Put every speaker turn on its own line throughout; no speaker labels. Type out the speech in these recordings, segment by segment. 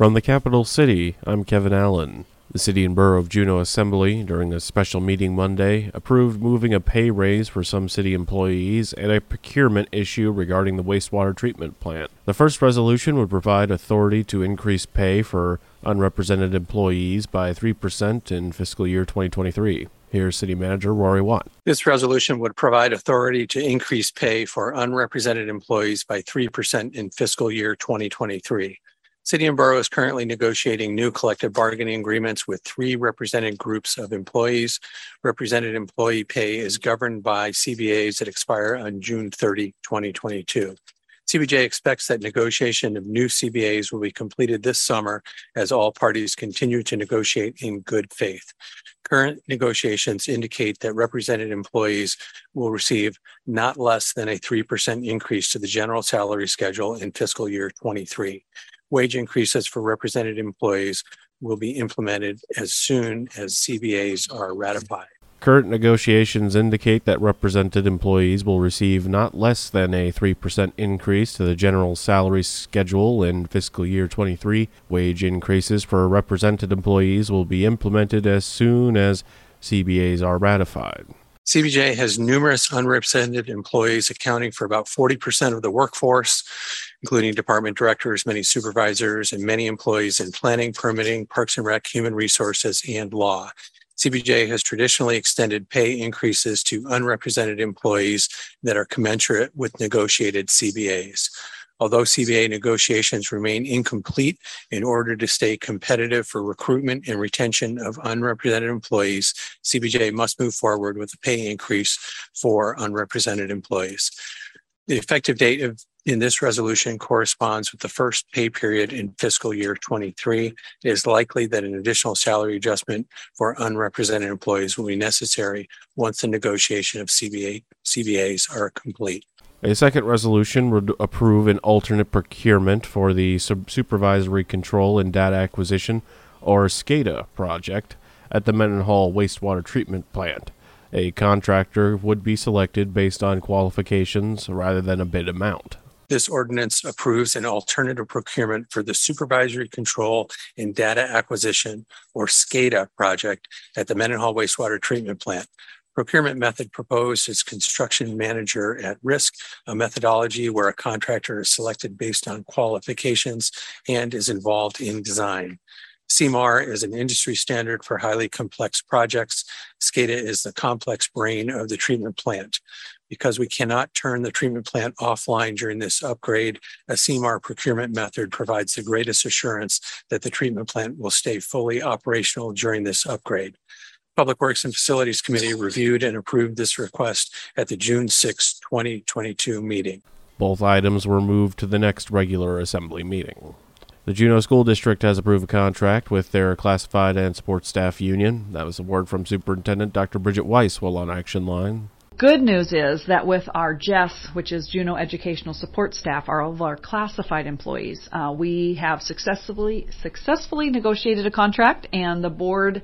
From the capital city, I'm Kevin Allen. The City and Borough of Juneau Assembly, during a special meeting Monday, approved moving a pay raise for some city employees and a procurement issue regarding the wastewater treatment plant. The first resolution would provide authority to increase pay for unrepresented employees by 3% in fiscal year 2023. Here's City Manager Rorie Watt.
This resolution would provide authority to increase pay for unrepresented employees by 3% in fiscal year 2023. City and Borough is currently negotiating new collective bargaining agreements with three represented groups of employees. Represented employee pay is governed by CBAs that expire on June 30, 2022. CBJ expects that negotiation of new CBAs will be completed this summer as all parties continue to negotiate in good faith. Current negotiations indicate that represented employees will receive not less than a 3% increase to the general salary schedule in fiscal year 23 wage increases for represented employees will be implemented as soon as CBAs are ratified.
Current negotiations indicate that represented employees will receive not less than a 3% increase to the general salary schedule in fiscal year 23. Wage increases for represented employees will be implemented as soon as CBAs are ratified.
CBJ has numerous unrepresented employees accounting for about 40% of the workforce including department directors, many supervisors, and many employees in planning, permitting, parks and rec, human resources, and law. CBJ has traditionally extended pay increases to unrepresented employees that are commensurate with negotiated CBAs. Although CBA negotiations remain incomplete, in order to stay competitive for recruitment and retention of unrepresented employees, CBJ must move forward with a pay increase for unrepresented employees. The effective date of in this resolution corresponds with the first pay period in fiscal year 23. It is likely that an additional salary adjustment for unrepresented employees will be necessary once the negotiation of CBA, CBAs are complete.
A second resolution would approve an alternate procurement for the supervisory control and data acquisition, or SCADA, project at the Mendenhall wastewater treatment plant. A contractor would be selected based on qualifications rather than a bid amount.
This ordinance approves an alternative procurement for the supervisory control and data acquisition or SCADA project at the Mendenhall wastewater treatment plant. Procurement method proposed is construction manager at risk, a methodology where a contractor is selected based on qualifications and is involved in design. CMAR is an industry standard for highly complex projects. SCADA is the complex brain of the treatment plant because we cannot turn the treatment plant offline during this upgrade, a CMAR procurement method provides the greatest assurance that the treatment plant will stay fully operational during this upgrade. Public Works and Facilities Committee reviewed and approved this request at the June 6, 2022 meeting.
Both items were moved to the next regular assembly meeting. The Juneau School District has approved a contract with their classified and support staff union. That was a word from Superintendent Dr. Bridget Weiss while on Action Line
good news is that with our JESS, which is Juneau Educational Support Staff, all of our classified employees, uh, we have successfully successfully negotiated a contract, and the board.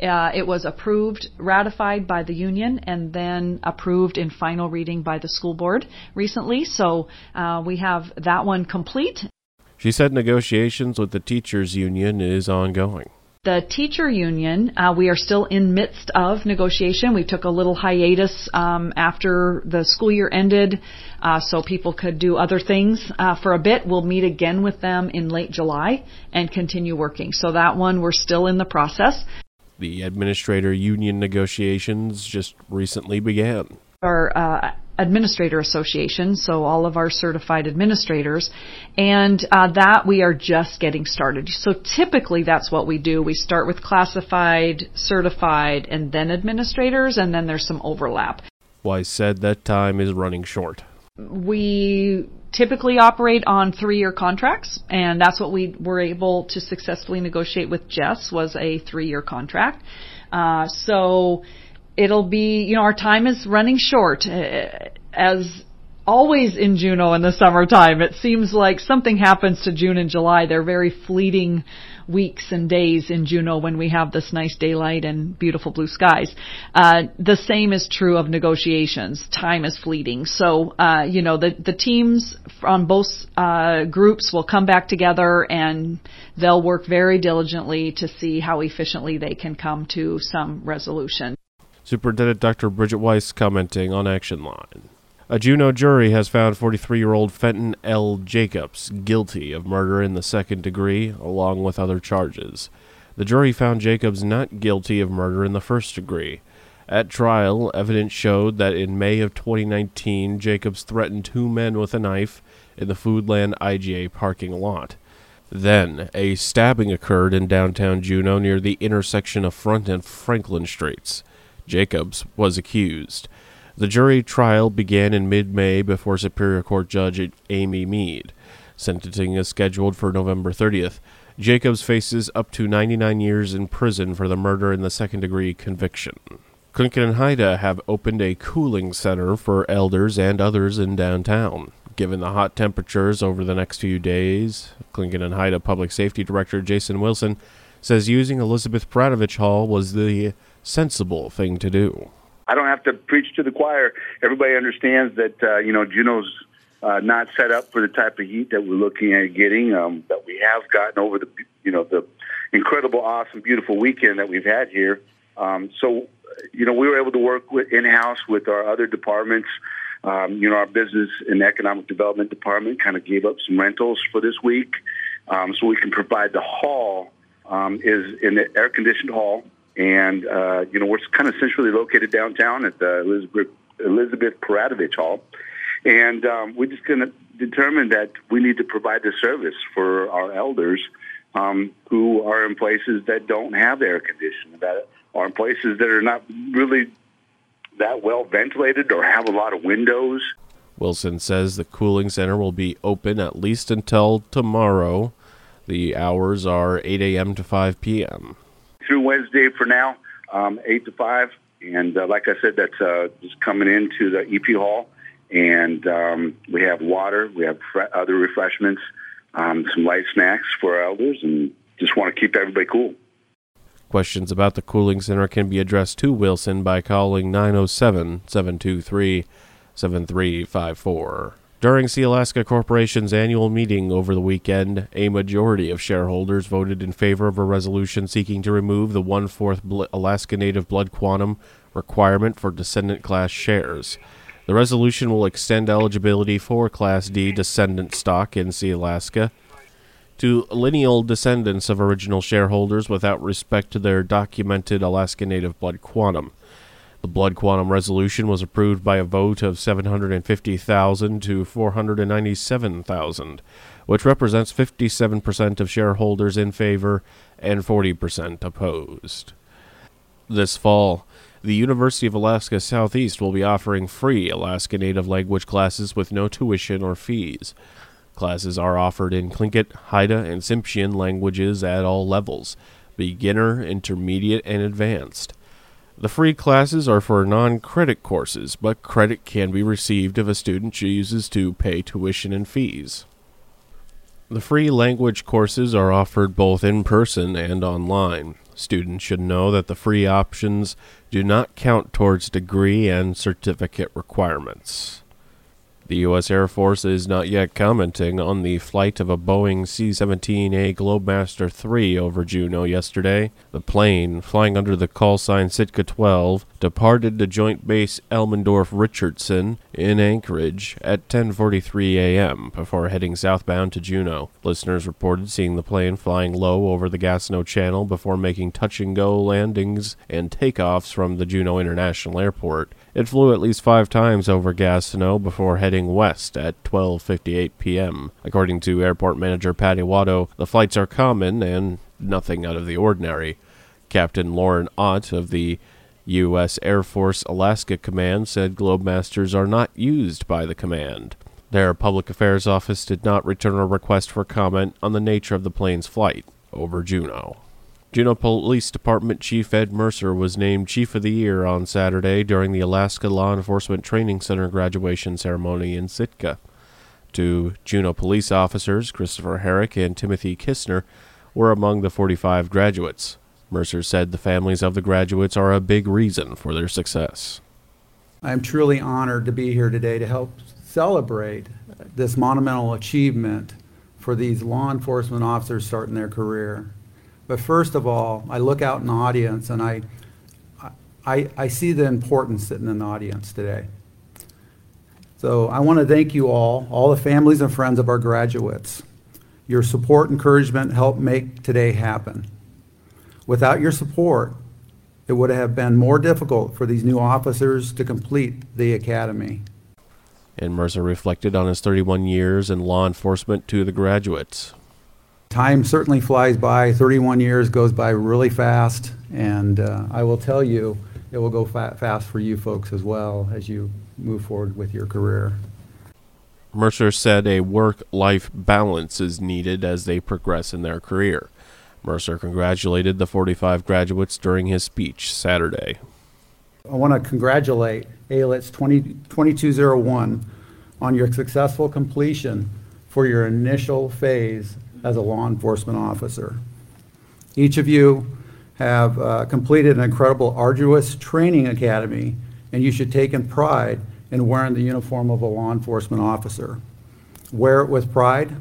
Uh, it was approved, ratified by the union, and then approved in final reading by the school board recently. So uh, we have that one complete.
She said negotiations with the teachers union is ongoing.
The teacher union, uh, we are still in midst of negotiation. We took a little hiatus um, after the school year ended, uh, so people could do other things uh, for a bit. We'll meet again with them in late July and continue working. So that one, we're still in the process.
The administrator union negotiations just recently began.
Our uh, administrator association, so all of our certified administrators, and uh, that we are just getting started. So typically that's what we do. We start with classified, certified, and then administrators, and then there's some overlap.
Weiss said that time is running short.
We typically operate on three-year contracts, and that's what we were able to successfully negotiate with Jess was a three-year contract. Uh, so it'll be, you know, our time is running short. Uh, as always in Juneau in the summertime. It seems like something happens to June and July. They're very fleeting weeks and days in Juneau when we have this nice daylight and beautiful blue skies. Uh, the same is true of negotiations. Time is fleeting. So, uh, you know, the, the teams on both uh, groups will come back together and they'll work very diligently to see how efficiently they can come to some resolution.
Superintendent Dr. Bridget Weiss commenting on Action Line. A Juneau jury has found 43 year old Fenton L. Jacobs guilty of murder in the second degree, along with other charges. The jury found Jacobs not guilty of murder in the first degree. At trial, evidence showed that in May of 2019, Jacobs threatened two men with a knife in the Foodland IGA parking lot. Then, a stabbing occurred in downtown Juneau near the intersection of Front and Franklin Streets. Jacobs was accused. The jury trial began in mid May before Superior Court Judge Amy Mead. Sentencing is scheduled for November 30th. Jacobs faces up to 99 years in prison for the murder in the second degree conviction. Tlingit and Haida have opened a cooling center for elders and others in downtown. Given the hot temperatures over the next few days, Tlingit and Haida Public Safety Director Jason Wilson says using Elizabeth Peratrovich Hall was the sensible thing to do.
I don't have to preach to the choir. Everybody understands that uh, you know Juneau's uh, not set up for the type of heat that we're looking at getting. Um, that we have gotten over the you know the incredible, awesome, beautiful weekend that we've had here. Um, so you know we were able to work with in house with our other departments. Um, you know our business and economic development department kind of gave up some rentals for this week, um, so we can provide the hall um, is in the air conditioned hall and, uh, you know, we're kind of centrally located downtown at the Elizabeth, Elizabeth Peratrovich Hall. And um, we're just going to determine that we need to provide the service for our elders um, who are in places that don't have air conditioning, that are in places that are not really that well ventilated or have a lot of windows.
Wilson says the cooling center will be open at least until tomorrow. The hours are 8 a.m. to 5 p.m
through Wednesday for now, um, 8 to 5. And uh, like I said, that's uh, just coming into the EP Hall. And um, we have water, we have other refreshments, um, some light snacks for our elders, and just want to keep everybody cool.
Questions about the cooling center can be addressed to Wilson by calling 907 723 7354. During Sealaska Corporation's annual meeting over the weekend, a majority of shareholders voted in favor of a resolution seeking to remove the one fourth bl- Alaska Native blood quantum requirement for descendant class shares. The resolution will extend eligibility for Class D descendant stock in Sealaska to lineal descendants of original shareholders without respect to their documented Alaska Native blood quantum. The blood quantum resolution was approved by a vote of 750,000 to 497,000, which represents 57% of shareholders in favor and 40% opposed. This fall, the University of Alaska Southeast will be offering free Alaska Native language classes with no tuition or fees. Classes are offered in Tlingit, Haida, and Tsimshian languages at all levels beginner, intermediate, and advanced. The free classes are for non credit courses, but credit can be received if a student chooses to pay tuition and fees. The free language courses are offered both in person and online. Students should know that the free options do not count towards degree and certificate requirements. The U.S. Air Force is not yet commenting on the flight of a Boeing C 17A Globemaster III over Juneau yesterday. The plane, flying under the call sign Sitka 12, departed the Joint Base Elmendorf Richardson in Anchorage at 10:43 a.m. before heading southbound to Juneau. Listeners reported seeing the plane flying low over the Gastineau Channel before making touch and go landings and takeoffs from the Juneau International Airport. It flew at least five times over Gastineau before heading west at 12:58 p.m. According to airport manager Patty Wahto, the flights are common and nothing out of the ordinary. Captain Lauren Ott of the U.S. Air Force Alaska Command said Globemasters are not used by the command. Their public affairs office did not return a request for comment on the nature of the plane's flight over Juneau. Juneau Police Department Chief Ed Mercer was named Chief of the Year on Saturday during the Alaska Law Enforcement Training Center graduation ceremony in Sitka. Two Juneau police officers, Christopher Herrick and Timothy Kistner, were among the 45 graduates. Mercer said the families of the graduates are a big reason for their success.
I'm truly honored to be here today to help celebrate this monumental achievement for these law enforcement officers starting their career. But first of all, I look out in the audience and I, I, I see the importance sitting in the audience today. So I want to thank you all, all the families and friends of our graduates. Your support, encouragement helped make today happen. Without your support, it would have been more difficult for these new officers to complete the academy.
And Mercer reflected on his 31 years in law enforcement to the graduates.
Time certainly flies by. 31 years goes by really fast, and uh, I will tell you, it will go fa- fast for you folks as well as you move forward with your career.
Mercer said a work life balance is needed as they progress in their career. Mercer congratulated the 45 graduates during his speech Saturday.
I want to congratulate ALITS 20, 2201 on your successful completion for your initial phase as a law enforcement officer. Each of you have uh, completed an incredible, arduous training academy, and you should take in pride in wearing the uniform of a law enforcement officer. Wear it with pride,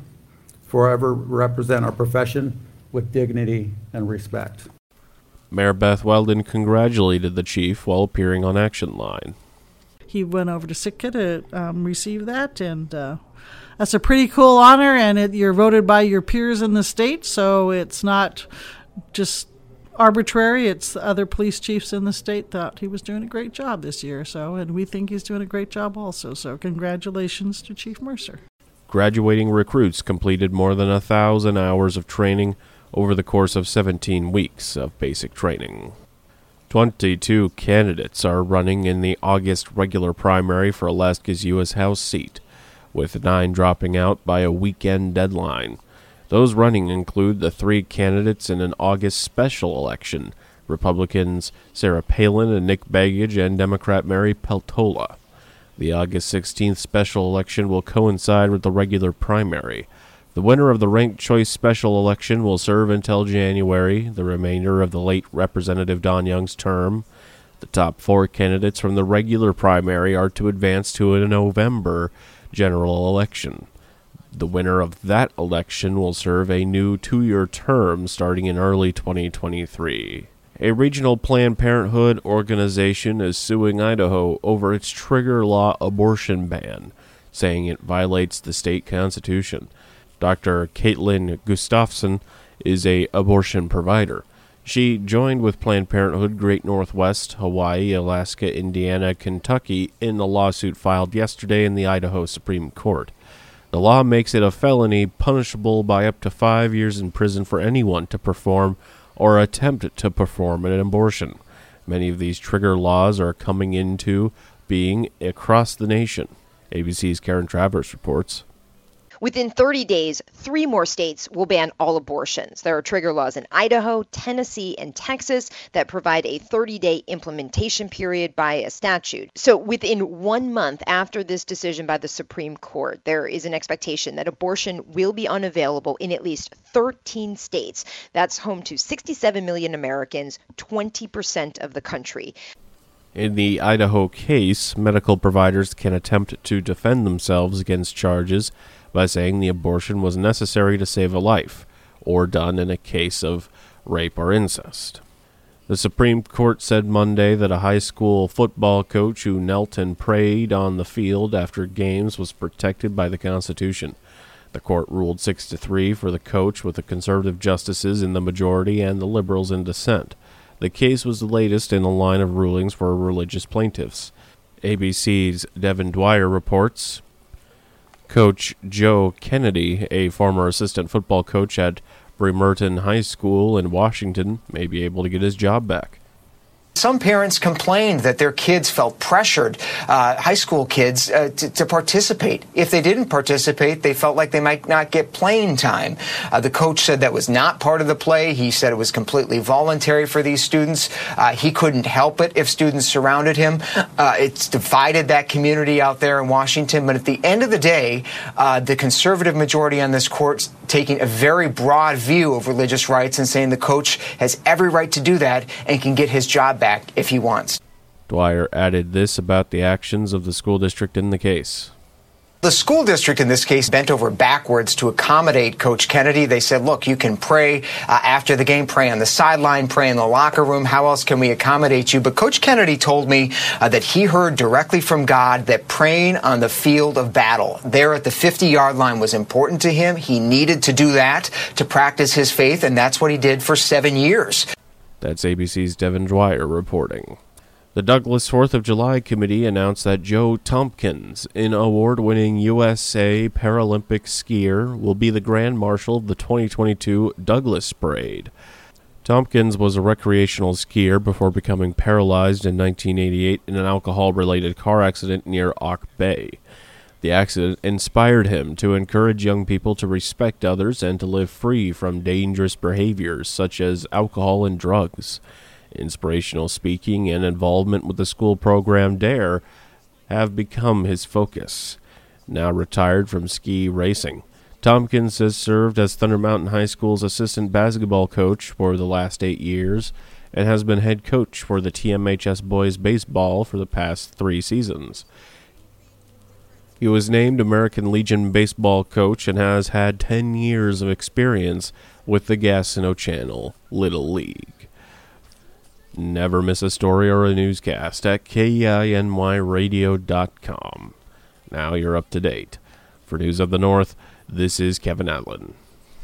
forever represent our profession with dignity and respect.
Mayor Beth Weldon congratulated the chief while appearing on Action Line.
He went over to Sitka to um, receive that, and uh, that's a pretty cool honor. And it, you're voted by your peers in the state, so it's not just arbitrary. It's other police chiefs in the state thought he was doing a great job this year. So, and we think he's doing a great job also. So, congratulations to Chief Mercer.
Graduating recruits completed more than a thousand hours of training over the course of 17 weeks of basic training. 22 candidates are running in the August regular primary for Alaska's U.S. House seat, with nine dropping out by a weekend deadline. Those running include the three candidates in an August special election Republicans Sarah Palin and Nick Begich, and Democrat Mary Peltola. The August 16th special election will coincide with the regular primary. The winner of the ranked choice special election will serve until January, the remainder of the late Representative Don Young's term. The top four candidates from the regular primary are to advance to a November general election. The winner of that election will serve a new two year term starting in early 2023. A regional Planned Parenthood organization is suing Idaho over its trigger law abortion ban, saying it violates the state constitution. Dr. Caitlin Gustafson is a abortion provider. She joined with Planned Parenthood Great Northwest, Hawaii, Alaska, Indiana, Kentucky in the lawsuit filed yesterday in the Idaho Supreme Court. The law makes it a felony punishable by up to five years in prison for anyone to perform or attempt to perform an abortion. Many of these trigger laws are coming into being across the nation. ABC's Karen Travers reports.
Within 30 days, three more states will ban all abortions. There are trigger laws in Idaho, Tennessee, and Texas that provide a 30 day implementation period by a statute. So, within one month after this decision by the Supreme Court, there is an expectation that abortion will be unavailable in at least 13 states. That's home to 67 million Americans, 20% of the country.
In the Idaho case, medical providers can attempt to defend themselves against charges by saying the abortion was necessary to save a life, or done in a case of rape or incest. The Supreme Court said Monday that a high school football coach who knelt and prayed on the field after games was protected by the Constitution. The court ruled 6 to 3 for the coach with the conservative justices in the majority and the liberals in dissent. The case was the latest in a line of rulings for religious plaintiffs. ABC's Devin Dwyer reports Coach Joe Kennedy, a former assistant football coach at Bremerton High School in Washington, may be able to get his job back.
Some parents complained that their kids felt pressured, uh, high school kids, uh, to, to, participate. If they didn't participate, they felt like they might not get playing time. Uh, the coach said that was not part of the play. He said it was completely voluntary for these students. Uh, he couldn't help it if students surrounded him. Uh, it's divided that community out there in Washington. But at the end of the day, uh, the conservative majority on this court taking a very broad view of religious rights and saying the coach has every right to do that and can get his job back if he wants.
Dwyer added this about the actions of the school district in the case.
The school district in this case bent over backwards to accommodate Coach Kennedy. They said, look, you can pray uh, after the game, pray on the sideline, pray in the locker room. How else can we accommodate you? But Coach Kennedy told me uh, that he heard directly from God that praying on the field of battle there at the 50 yard line was important to him. He needed to do that to practice his faith, and that's what he did for seven years.
That's ABC's Devin Dwyer reporting. The Douglas Fourth of July Committee announced that Joe Tompkins, an award winning USA Paralympic skier, will be the Grand Marshal of the 2022 Douglas Parade. Tompkins was a recreational skier before becoming paralyzed in 1988 in an alcohol related car accident near Auk Bay. The accident inspired him to encourage young people to respect others and to live free from dangerous behaviors such as alcohol and drugs. Inspirational speaking and involvement with the school program DARE have become his focus. Now retired from ski racing, Tompkins has served as Thunder Mountain High School's assistant basketball coach for the last eight years and has been head coach for the TMHS boys baseball for the past three seasons. He was named American Legion baseball coach and has had 10 years of experience with the Gastineau Channel Little League. Never miss a story or a newscast at KINYradio.com. Now you're up to date. For News of the North, this is Kevin Allen.